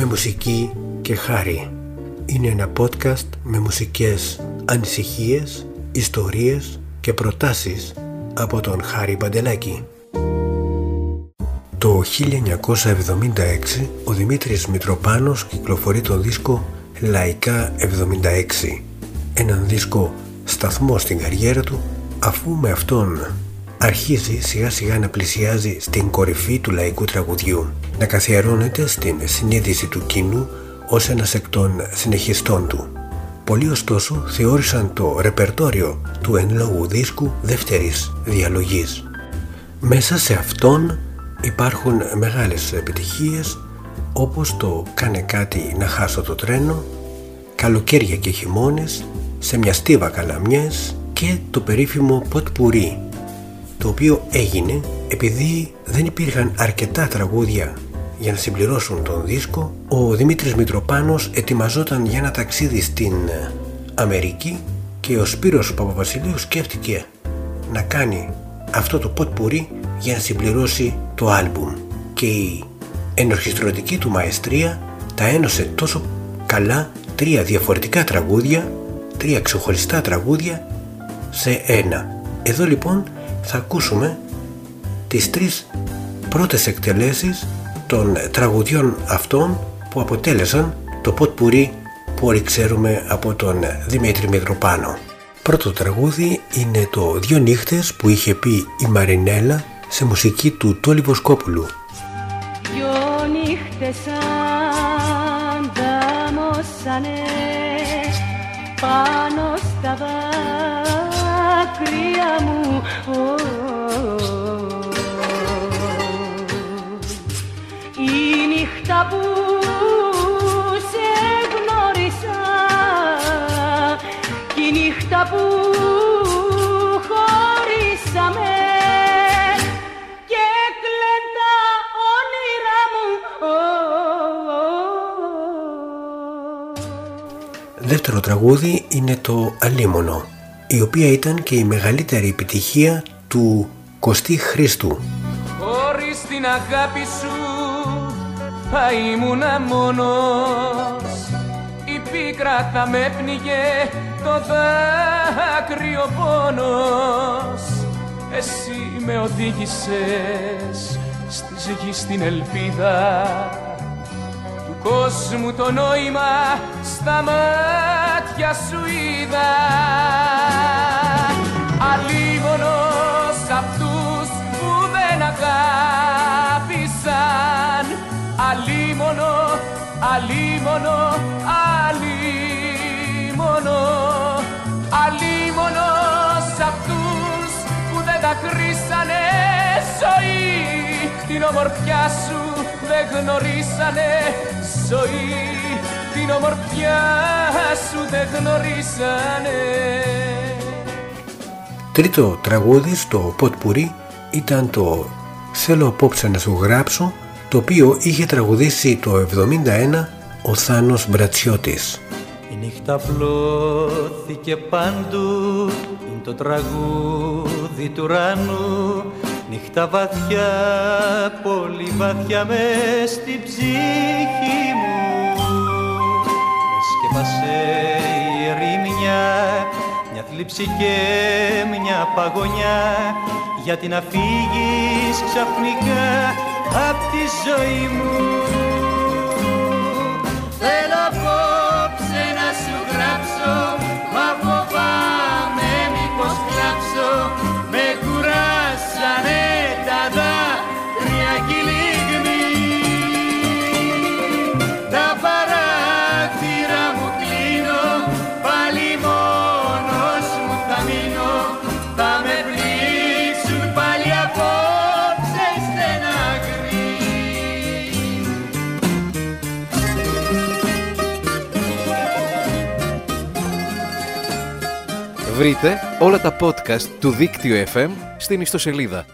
με μουσική και χάρη. Είναι ένα podcast με μουσικές ανησυχίες, ιστορίες και προτάσεις από τον Χάρη Παντελάκη. Το 1976 ο Δημήτρης Μητροπάνος κυκλοφορεί τον δίσκο «Λαϊκά 76» έναν δίσκο σταθμό στην καριέρα του αφού με αυτόν αρχίζει σιγά σιγά να πλησιάζει στην κορυφή του λαϊκού τραγουδιού να καθιερώνεται στην συνείδηση του κοινού ως ένας εκ των συνεχιστών του. Πολλοί ωστόσο θεώρησαν το ρεπερτόριο του εν λόγου δίσκου δεύτερης διαλογής. Μέσα σε αυτόν υπάρχουν μεγάλες επιτυχίες όπως το «Κάνε κάτι να χάσω το τρένο», «Καλοκαίρια και χειμώνες», «Σε μια στίβα καλαμιές» και το περίφημο «Ποτ Πουρί», το οποίο έγινε επειδή δεν υπήρχαν αρκετά τραγούδια για να συμπληρώσουν τον δίσκο, ο Δημήτρης Μητροπάνος ετοιμαζόταν για ένα ταξίδι στην Αμερική και ο Σπύρος Παπαβασιλείου σκέφτηκε να κάνει αυτό το ποτ πουρί για να συμπληρώσει το άλμπουμ και η ενορχιστρωτική του μαεστρία τα ένωσε τόσο καλά τρία διαφορετικά τραγούδια, τρία ξεχωριστά τραγούδια σε ένα. Εδώ λοιπόν θα ακούσουμε τις τρεις πρώτες εκτελέσεις των τραγουδιών αυτών που αποτέλεσαν το ποτ πουρί που όλοι ξέρουμε από τον Δημήτρη Μητροπάνο. Πρώτο τραγούδι είναι το «Δυο νύχτες» που είχε πει η Μαρινέλα σε μουσική του Τόλι Βοσκόπουλου. Δυο νύχτες ανταμώσανε πάνω στα δάκρυα μου. Η νύχτα που σε γνώρισα και η νύχτα που χωρίσαμε και κλαιν τα όνειρά μου. Δεύτερο τραγούδι είναι το «Αλίμονο» η οποία ήταν και η μεγαλύτερη επιτυχία του Κωστή Χρήστου. Χωρίς την αγάπη σου θα ήμουνα μόνος. Η πίκρα θα με πνιγε το δάκρυο πόνος. Εσύ με οδήγησες στη γη στην ελπίδα. Του κόσμου το νόημα στα μάτια σου είδα. Αλίμονος αυτούς που δεν αγάπησαν. Αλίμονο, αλίμονο, αλίμονο ομορφιά σου δεν γνωρίσανε ζωή. Την ομορφιά σου δεν γνωρίσανε. Τρίτο τραγούδι στο Ποτ Πουρί ήταν το «Θέλω απόψε να σου γράψω» το οποίο είχε τραγουδήσει το 71 ο Θάνος Μπρατσιώτης. Η νύχτα πλώθηκε παντού Είναι το τραγούδι του ουρανού Νύχτα βαθιά, πολύ βαθιά μες στην ψυχή μου. Με σκέπασε η ερημιά Μια θλίψη και μια παγωνιά. Γιατί να φύγεις ξαφνικά απ' τη ζωή μου Βρείτε όλα τα podcast του Δίκτυο FM στην ιστοσελίδα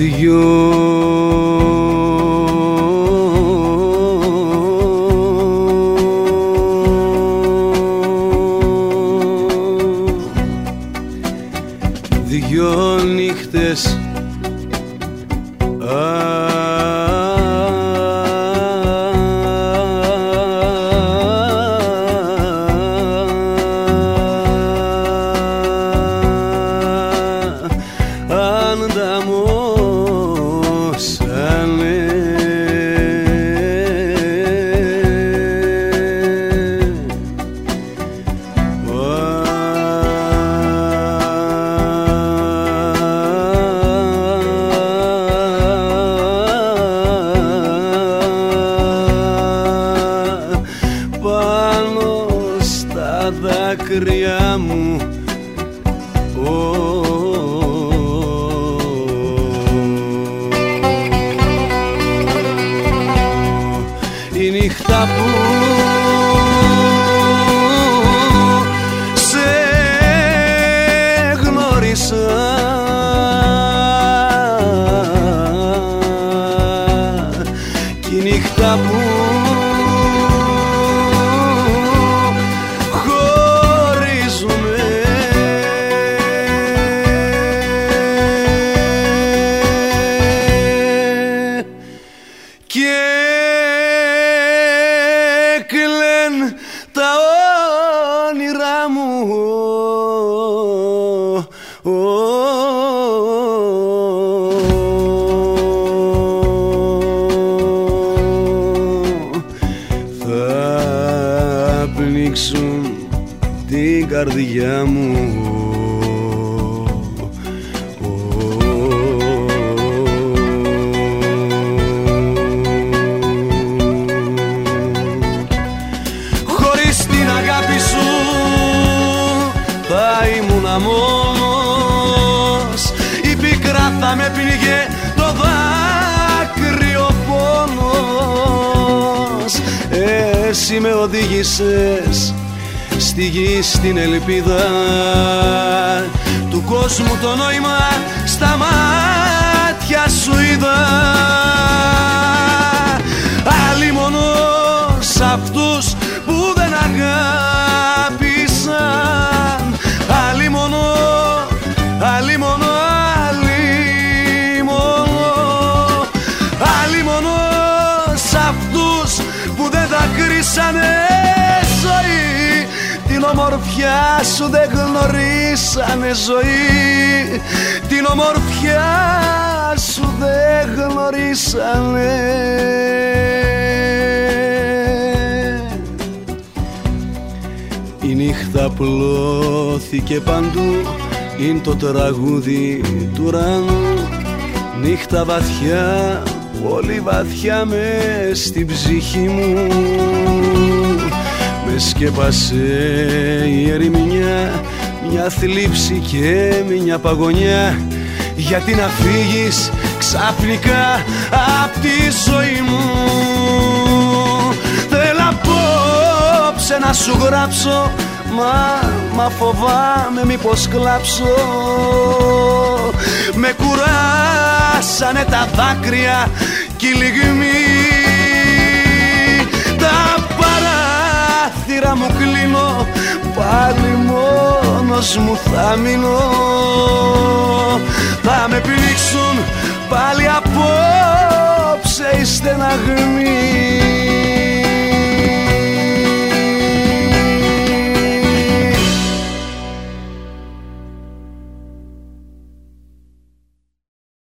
δυο Δυο νύχτες αυτά που σε γνώρισα. Και η νύχτα που τα όνειρά μου. Θα πνίξουν την καρδιά μου. δίκτυοfm.gr στη γη στην ελπίδα του κόσμου το νόημα. Στα δακρύσανε την ομορφιά σου δεν γνωρίσανε ζωή. Την ομορφιά σου δεν γνωρίσανε. Η νύχτα πλώθηκε παντού. Είναι το τραγούδι του ουρανού. Νύχτα βαθιά, πολύ βαθιά με στην ψυχή μου. Με σκέπασε η ερημινιά Μια θλίψη και μια παγωνιά. Γιατί να φύγεις ξαφνικά απ' τη ζωή μου; Θέλω απόψε να σου γράψω Μα, μα φοβάμαι μήπως κλάψω Με κουράσανε τα δάκρυα κι η παράθυρα μου κλείνω Πάλι μόνος μου θα μείνω. Θα με πνίξουν πάλι απόψε οι στεναγμοί